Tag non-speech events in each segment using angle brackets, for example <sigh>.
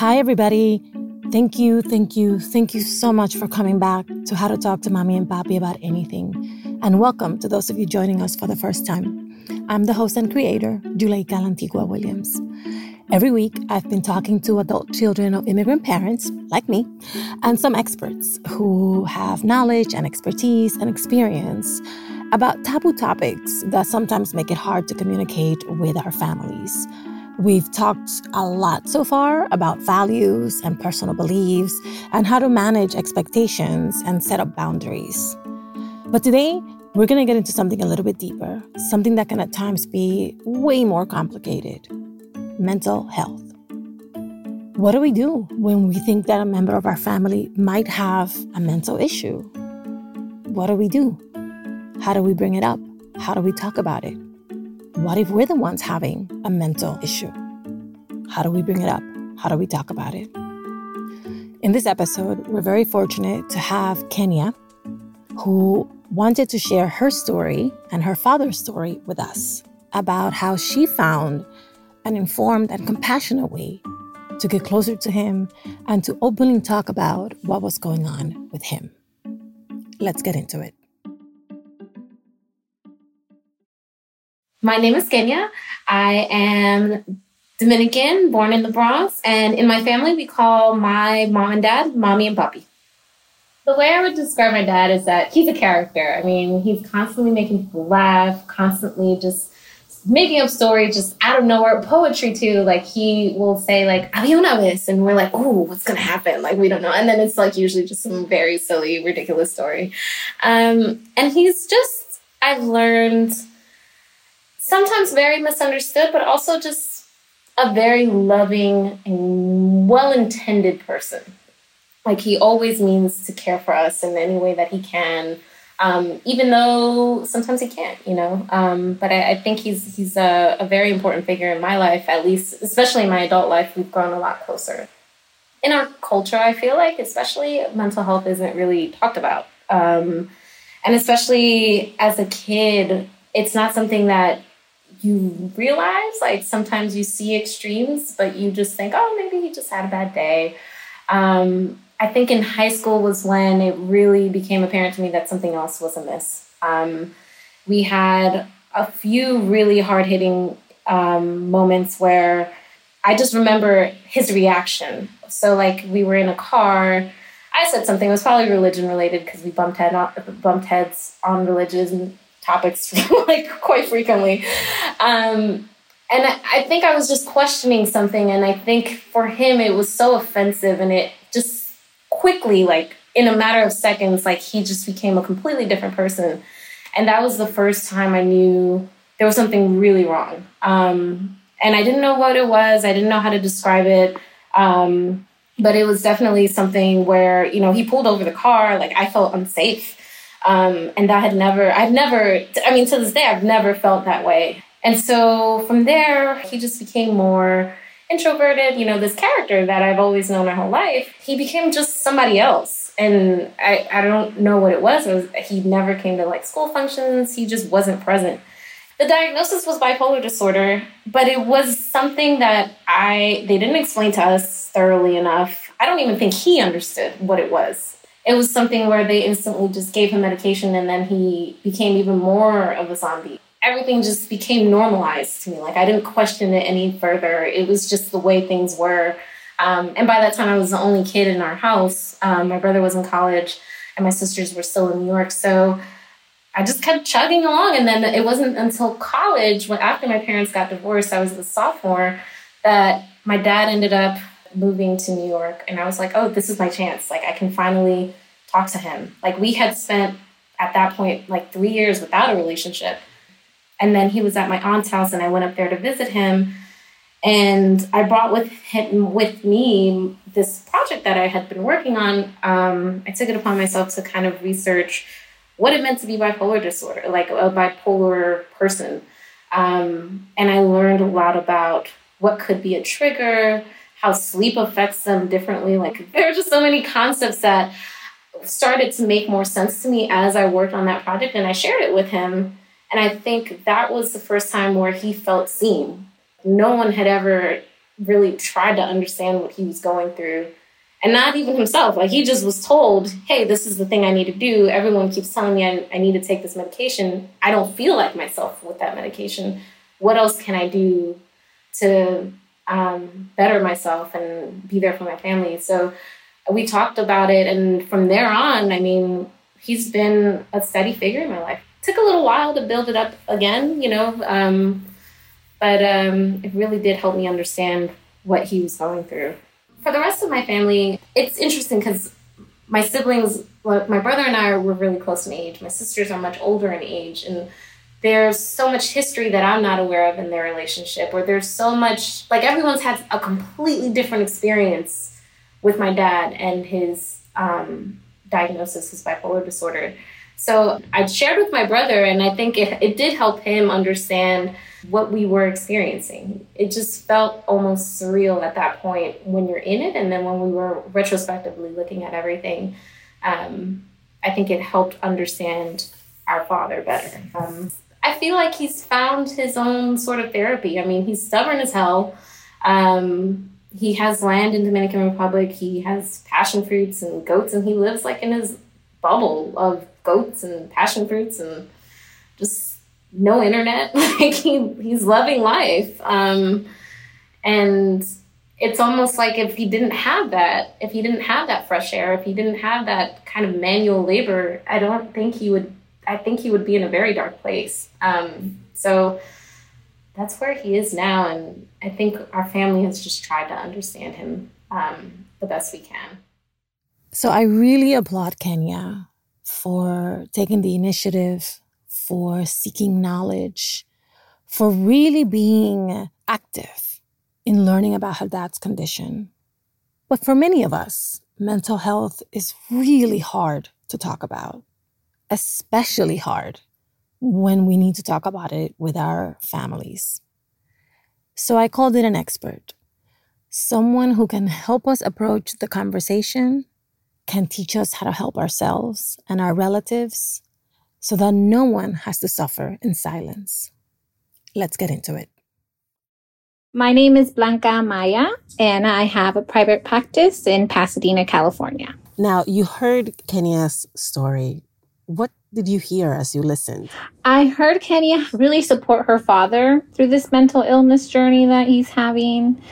Hi, everybody. Thank you, thank you, thank you so much for coming back to How to Talk to Mami and Papi About Anything. And welcome to those of you joining us for the first time. I'm the host and creator, Juleika Lantigua Williams. Every week, I've been talking to adult children of immigrant parents, like me, and some experts who have knowledge and expertise and experience about taboo topics that sometimes make it hard to communicate with our families. We've talked a lot so far about values and personal beliefs and how to manage expectations and set up boundaries. But today, we're going to get into something a little bit deeper, something that can at times be way more complicated mental health. What do we do when we think that a member of our family might have a mental issue? What do we do? How do we bring it up? How do we talk about it? What if we're the ones having a mental issue? How do we bring it up? How do we talk about it? In this episode, we're very fortunate to have Kenia, who wanted to share her story and her father's story with us about how she found an informed and compassionate way to get closer to him and to openly talk about what was going on with him. Let's get into it. My name is Kenia. I am Dominican, born in the Bronx, and in my family, we call my mom and dad mommy and papi. The way I would describe my dad is that he's a character. I mean, he's constantly making people laugh, constantly just making up stories just out of nowhere. Poetry too. Like he will say like "Había una vez," and we're like, "Oh, what's gonna happen?" Like we don't know. And then it's like usually just some very silly, ridiculous story. Um, and he's just I've learned sometimes very misunderstood, but also just a very loving and well intended person. Like he always means to care for us in any way that he can, um, even though sometimes he can't, you know. Um, but I, I, think he's he's a, a very important figure in my life, at least, especially in my adult life. We've grown a lot closer. In our culture, I feel like, especially mental health isn't really talked about. Um, and especially as a kid, it's not something that you realize like sometimes you see extremes but you just think oh maybe he just had a bad day. Um, i think in high school was when it really became apparent to me that something else was amiss. Um, we had a few really hard-hitting um, moments where i just remember his reaction. So like we were in a car. I said something it was probably religion related because we bumped, head on, bumped heads on religion topics <laughs> like quite frequently. Um, and I think I was just questioning something, and I think for him it was so offensive, and it just quickly, like in a matter of seconds, like he just became a completely different person. And that was the first time I knew there was something really wrong. Um, and I didn't know what it was, I didn't know how to describe it. Um, but it was definitely something where, you know, he pulled over the car, like I felt unsafe. Um, and that had never, I've never, I mean, to this day, I've never felt that way. And so from there, he just became more introverted, you know, this character that I've always known my whole life. He became just somebody else. And I, I don't know what it was. It was. He never came to like school functions, he just wasn't present. The diagnosis was bipolar disorder, but it was something that I they didn't explain to us thoroughly enough. I don't even think he understood what it was it was something where they instantly just gave him medication and then he became even more of a zombie. Everything just became normalized to me. Like I didn't question it any further. It was just the way things were. Um, and by that time, I was the only kid in our house. Um, my brother was in college and my sisters were still in New York. So I just kept chugging along. And then it wasn't until college, when after my parents got divorced, I was a sophomore, that my dad ended up moving to New York and I was like, oh, this is my chance. Like I can finally talk to him. Like we had spent at that point like three years without a relationship. And then he was at my aunt's house and I went up there to visit him. And I brought with him with me this project that I had been working on. Um, I took it upon myself to kind of research what it meant to be bipolar disorder, like a bipolar person. Um, and I learned a lot about what could be a trigger, how sleep affects them differently. Like there are just so many concepts that started to make more sense to me as I worked on that project and I shared it with him. And I think that was the first time where he felt seen. No one had ever really tried to understand what he was going through. And not even himself. Like he just was told, hey, this is the thing I need to do. Everyone keeps telling me I, I need to take this medication. I don't feel like myself with that medication. What else can I do to um, better myself and be there for my family? So we talked about it. And from there on, I mean, he's been a steady figure in my life. Took a little while to build it up again, you know. Um, but um, it really did help me understand what he was going through. For the rest of my family, it's interesting because my siblings, my brother and I were really close in age. My sisters are much older in age, and there's so much history that I'm not aware of in their relationship, or there's so much, like everyone's had a completely different experience with my dad and his um, diagnosis, his bipolar disorder. So I shared with my brother, and I think it, it did help him understand what we were experiencing. It just felt almost surreal at that point when you're in it. And then when we were retrospectively looking at everything, um, I think it helped understand our father better. Um, I feel like he's found his own sort of therapy. I mean, he's stubborn as hell. Um, he has land in Dominican Republic. He has passion fruits and goats, and he lives like in his bubble of goats and passion fruits and just no internet. <laughs> like he he's loving life. Um, and it's almost like if he didn't have that, if he didn't have that fresh air, if he didn't have that kind of manual labor, I don't think he would. I think he would be in a very dark place. Um, so that's where he is now, and I think our family has just tried to understand him um, the best we can. So I really applaud Kenia for taking the initiative for seeking knowledge, for really being active in learning about her dad's condition. But for many of us, mental health is really hard to talk about, especially hard when we need to talk about it with our families. So I called in an expert, someone who can help us approach the conversation, can teach us how to help ourselves and our relatives, so that no one has to suffer in silence. Let's get into it. My name is Blanca Amaya, and I have a private practice in Pasadena, California. Now, you heard Kenia's story. What did you hear as you listened? I heard Kenia really support her father through this mental illness journey that he's having.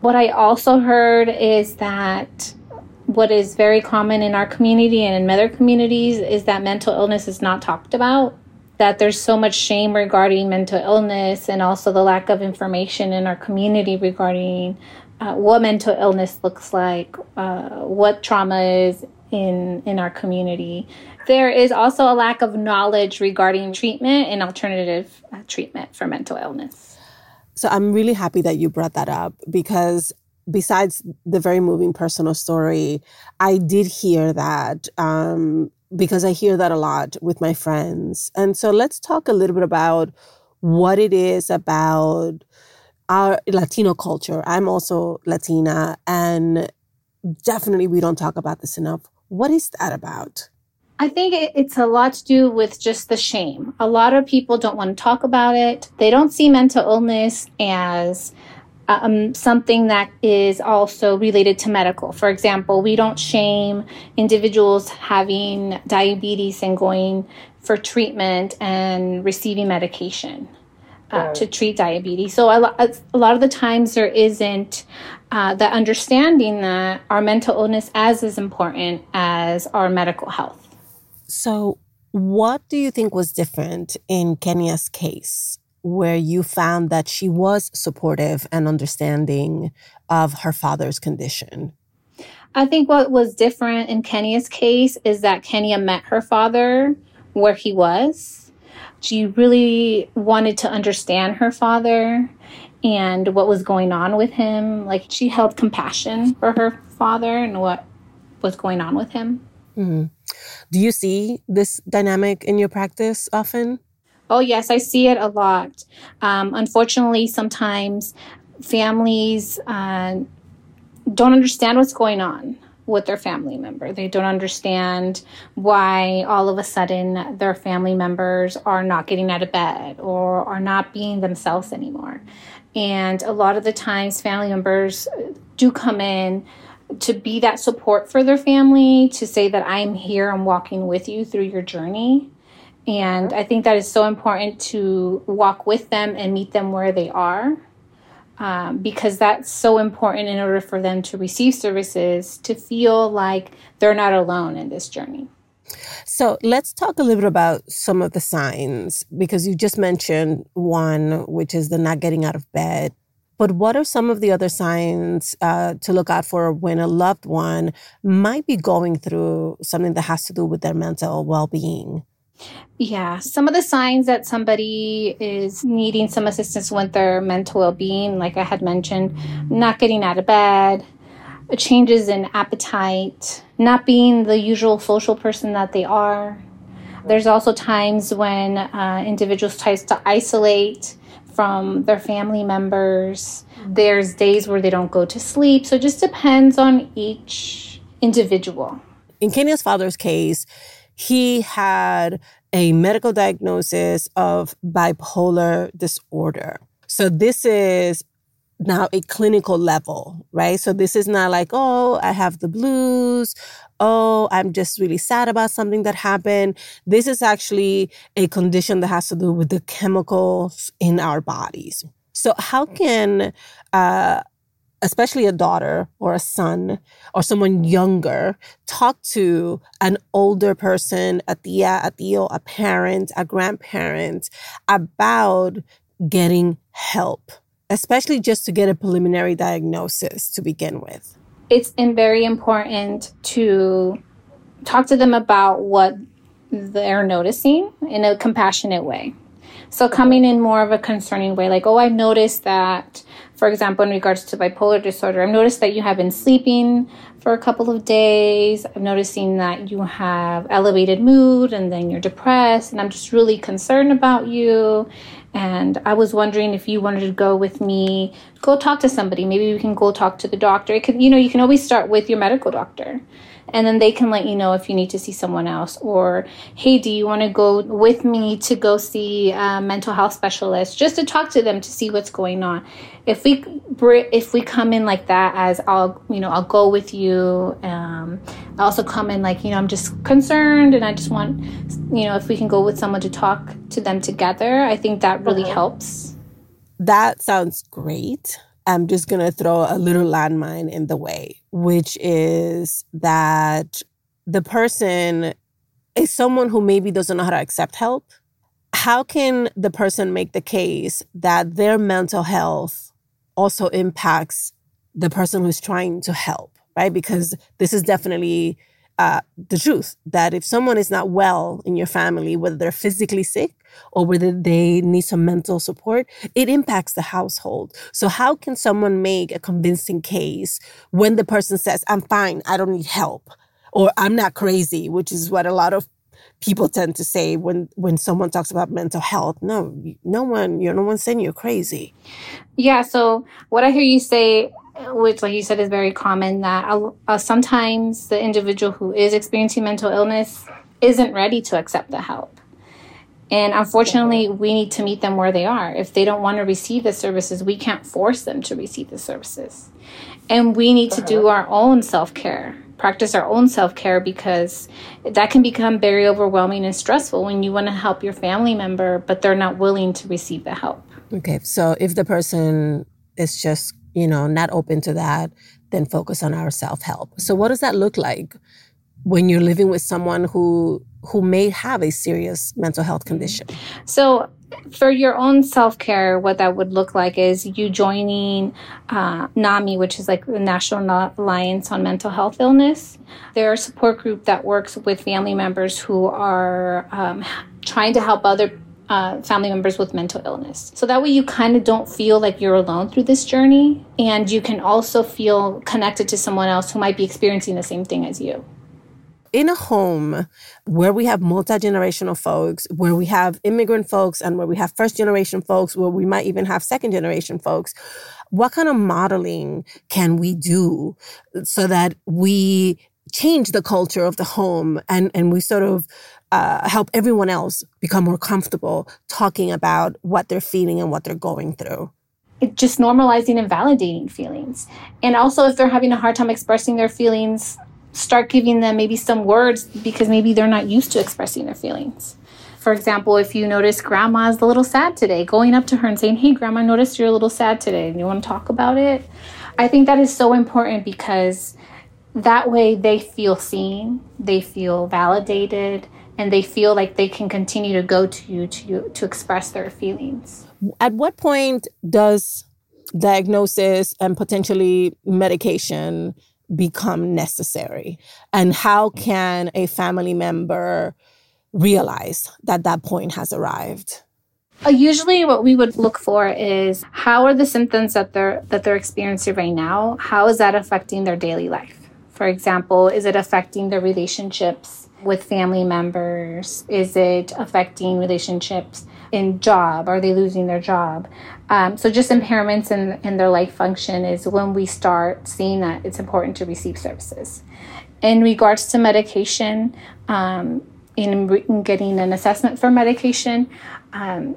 What I also heard is that what is very common in our community and in other communities is that mental illness is not talked about that there's so much shame regarding mental illness and also the lack of information in our community regarding uh, what mental illness looks like, uh, what trauma is in in our community. There is also a lack of knowledge regarding treatment and alternative uh, treatment for mental illness. So I'm really happy that you brought that up because besides the very moving personal story, I did hear that um, because I hear that a lot with my friends. And so let's talk a little bit about what it is about our Latino culture. I'm also Latina, and definitely we don't talk about this enough. What is that about? I think it's a lot to do with just the shame. A lot of people don't want to talk about it. They don't see mental illness as um, something that is also related to medical. For example, we don't shame individuals having diabetes and going for treatment and receiving medication uh, to treat diabetes. So a, lo- a lot of the times there isn't uh, the understanding that our mental illness as is important as our medical health. So, what do you think was different in Kenia's case? where you found that she was supportive and understanding of her father's condition? I think what was different in Kenia's case is that Kenia met her father where he was. She really wanted to understand her father and what was going on with him. Like she held compassion for her father and what was going on with him. Mm-hmm. Do you see this dynamic in your practice often? Oh, yes, I see it a lot. Um, unfortunately, sometimes families uh, don't understand what's going on with their family member. They don't understand why all of a sudden their family members are not getting out of bed or are not being themselves anymore. And a lot of the times, family members do come in to be that support for their family, to say that I'm here, I'm walking with you through your journey. And I think that is so important to walk with them and meet them where they are. Um, because that's so important in order for them to receive services, to feel like they're not alone in this journey. So let's talk a little bit about some of the signs because you just mentioned one, which is the not getting out of bed. But what are some of the other signs uh, to look out for when a loved one might be going through something that has to do with their mental well being? Yeah, some of the signs that somebody is needing some assistance with their mental well being, like I had mentioned, not getting out of bed, changes in appetite, not being the usual social person that they are. There's also times when uh, individuals try to isolate from their family members. There's days where they don't go to sleep. So it just depends on each individual. In Kenia's father's case, he had a medical diagnosis of bipolar disorder. So this is now a clinical level, right? So this is not like, oh, I have the blues. Oh, I'm just really sad about something that happened. This is actually a condition that has to do with the chemicals in our bodies. So, how can, uh, especially a daughter or a son or someone younger, talk to an older person, a tia, a tío, a parent, a grandparent about getting help? Especially just to get a preliminary diagnosis to begin with? It's very important to talk to them about what they're noticing in a compassionate way. So, coming in more of a concerning way, like, oh, I've noticed that, for example, in regards to bipolar disorder, I've noticed that you have been sleeping for a couple of days. I'm noticing that you have elevated mood and then you're depressed, and I'm just really concerned about you and I was wondering if you wanted to go with me, go talk to somebody. Maybe we can go talk to the doctor. It can, you know, you can always start with your medical doctor and then they can let you know if you need to see someone else. Or hey do you want to go with me to go see a mental health specialist? Just to talk to them to see what's going on. If we if we come in like that as i'll you know i'll go with you um, i also come in like you know i'm just concerned and i just want you know if we can go with someone to talk to them together i think that really uh-huh. helps. That sounds great I'm just going to throw a little landmine in the way, which is that the person is someone who maybe doesn't know how to accept help. How can the person make the case that their mental health also impacts the person who's trying to help, right? Because this is definitely uh, the truth that if someone is not well in your family, whether they're physically sick or whether they need some mental support, it impacts the household. So, how can someone make a convincing case when the person says, I'm fine, I don't need help, or I'm not crazy, which is what a lot of people tend to say when when someone talks about mental health no no one you're no one saying you're crazy yeah so what i hear you say which, like you said, is very common, that uh, sometimes the individual who is experiencing mental illness isn't ready to accept the help. And unfortunately, we need to meet them where they are. If they don't want to receive the services, we can't force them to receive the services. And we need to do our own self care, practice our own self care because that can become very overwhelming and stressful when you want to help your family member, but they're not willing to receive the help. Okay. So if the person is just you know, not open to that, then focus on our self-help. So what does that look like when you're living with someone who who may have a serious mental health condition? So for your own self-care what that would look like is you joining uh, nami which is like the national alliance on mental health illness they're a support group that works with family members who are um, trying to help other uh, family members with mental illness. So that way you kind of don't feel like you're alone through this journey. And you can also feel connected to someone else who might be experiencing the same thing as you. In a home where we have multi generational folks, where we have immigrant folks, and where we have first generation folks, where we might even have second generation folks, what kind of modeling can we do so that we change the culture of the home and, and we sort of uh, help everyone else become more comfortable talking about what they're feeling and what they're going through. just normalizing and validating feelings. And also, if they're having a hard time expressing their feelings, start giving them maybe some words because maybe they're not used to expressing their feelings. For example, if you notice grandma's a little sad today, going up to her and saying, Hey, grandma, I noticed you're a little sad today. And you want to talk about it? I think that is so important because that way they feel seen, they feel validated, and they feel like they can continue to go to you to, to express their feelings. At what point does diagnosis and potentially medication become necessary? And how can a family member realize that that point has arrived? Uh, usually what we would look for is how are the symptoms that they're that they're experiencing right now how is that affecting their daily life for example is it affecting their relationships with family members? Is it affecting relationships in job? Are they losing their job? Um, so just impairments in, in their life function is when we start seeing that it's important to receive services. In regards to medication um, in, in getting an assessment for medication um,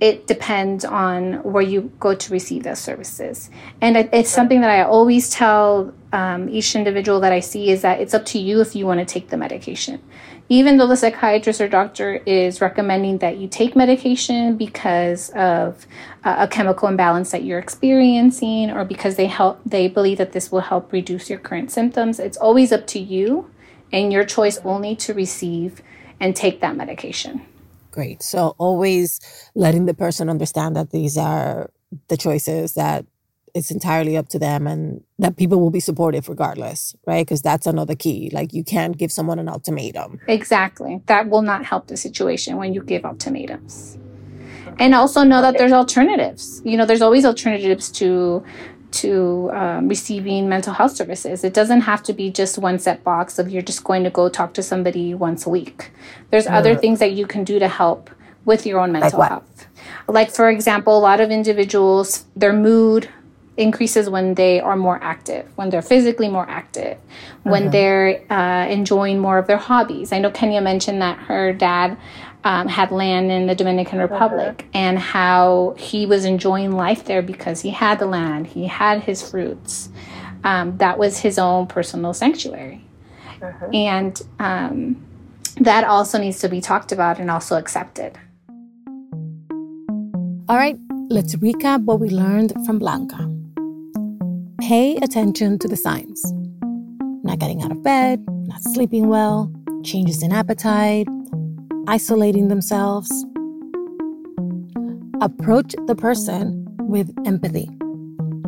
it depends on where you go to receive those services. And it's something that I always tell um, each individual that I see is that it's up to you if you want to take the medication. Even though the psychiatrist or doctor is recommending that you take medication because of uh, a chemical imbalance that you're experiencing or because they help they believe that this will help reduce your current symptoms, it's always up to you and your choice only to receive and take that medication. Great. So always letting the person understand that these are the choices that it's entirely up to them and that people will be supportive regardless, right? Because that's another key. Like you can't give someone an ultimatum. Exactly. That will not help the situation when you give ultimatums. And also know that there's alternatives. You know, there's always alternatives to to um, receiving mental health services. It doesn't have to be just one set box of you're just going to go talk to somebody once a week. There's mm. other things that you can do to help with your own mental like health. Like, for example, a lot of individuals, their mood increases when they are more active, when they're physically more active, when mm-hmm. they're uh, enjoying more of their hobbies. I know Kenia mentioned that her dad um, had land in the Dominican Republic uh-huh. and how he was enjoying life there because he had the land, he had his fruits. Um, that was his own personal sanctuary. Uh-huh. And um, that also needs to be talked about and also accepted. All right, let's recap what we learned from Blanca. Pay attention to the signs not getting out of bed, not sleeping well, changes in appetite, isolating themselves. Approach the person with empathy.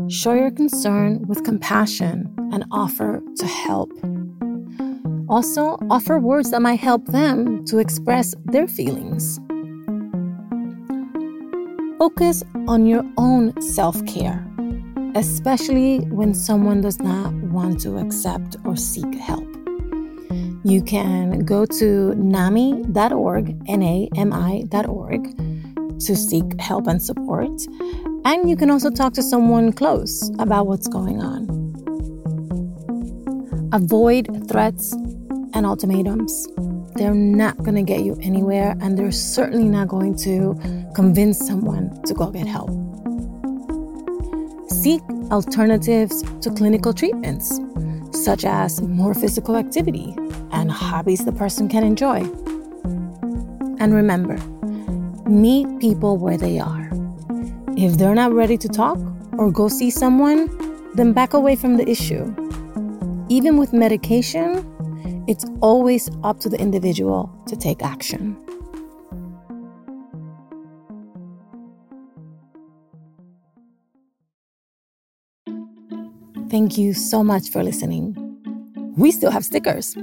Show your concern with compassion and offer to help. Also, offer words that might help them to express their feelings. Focus on your own self care, especially when someone does not want to accept or seek help you can go to nami.org, N A M I.org, to seek help and support. And you can also talk to someone close about what's going on. Avoid threats and ultimatums. They're not going to get you anywhere, and they're certainly not going to convince someone to go get help. Seek alternatives to clinical treatments, such as more physical activity, hobbies the person can enjoy. And remember, meet people where they are. If they're not ready to talk or go see someone, then back away from the issue. Even with medication, it's always up to the individual to take action. Thank you so much for listening. We still have stickers.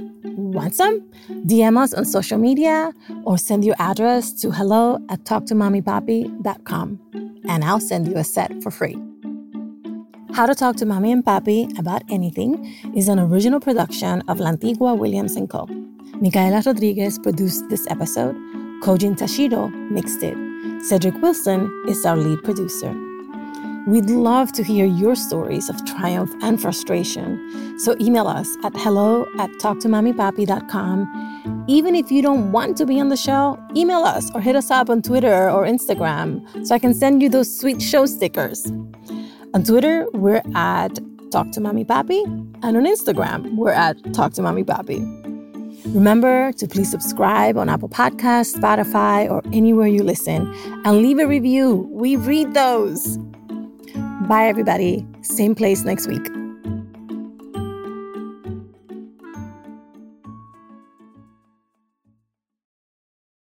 Want some? DM us on social media or send your address to hello at talktomamipapi.com and I'll send you a set for free. How to Talk to Mami and Papi About Anything is an original production of Lantigua Williams & Co. Micaela Rodriguez produced this episode. Kojin Tashiro mixed it. Cedric Wilson is our lead producer. We'd love to hear your stories of triumph and frustration. So email us at hello at talktomamipapi.com. Even if you don't want to be on the show, email us or hit us up on Twitter or Instagram so I can send you those sweet show stickers. On Twitter, we're at Talk to Mami Papi, and on Instagram, we're at Talk to Mami Papi. Remember to please subscribe on Apple Podcasts, Spotify, or anywhere you listen, and leave a review. We read those. Bye, everybody. Same place next week.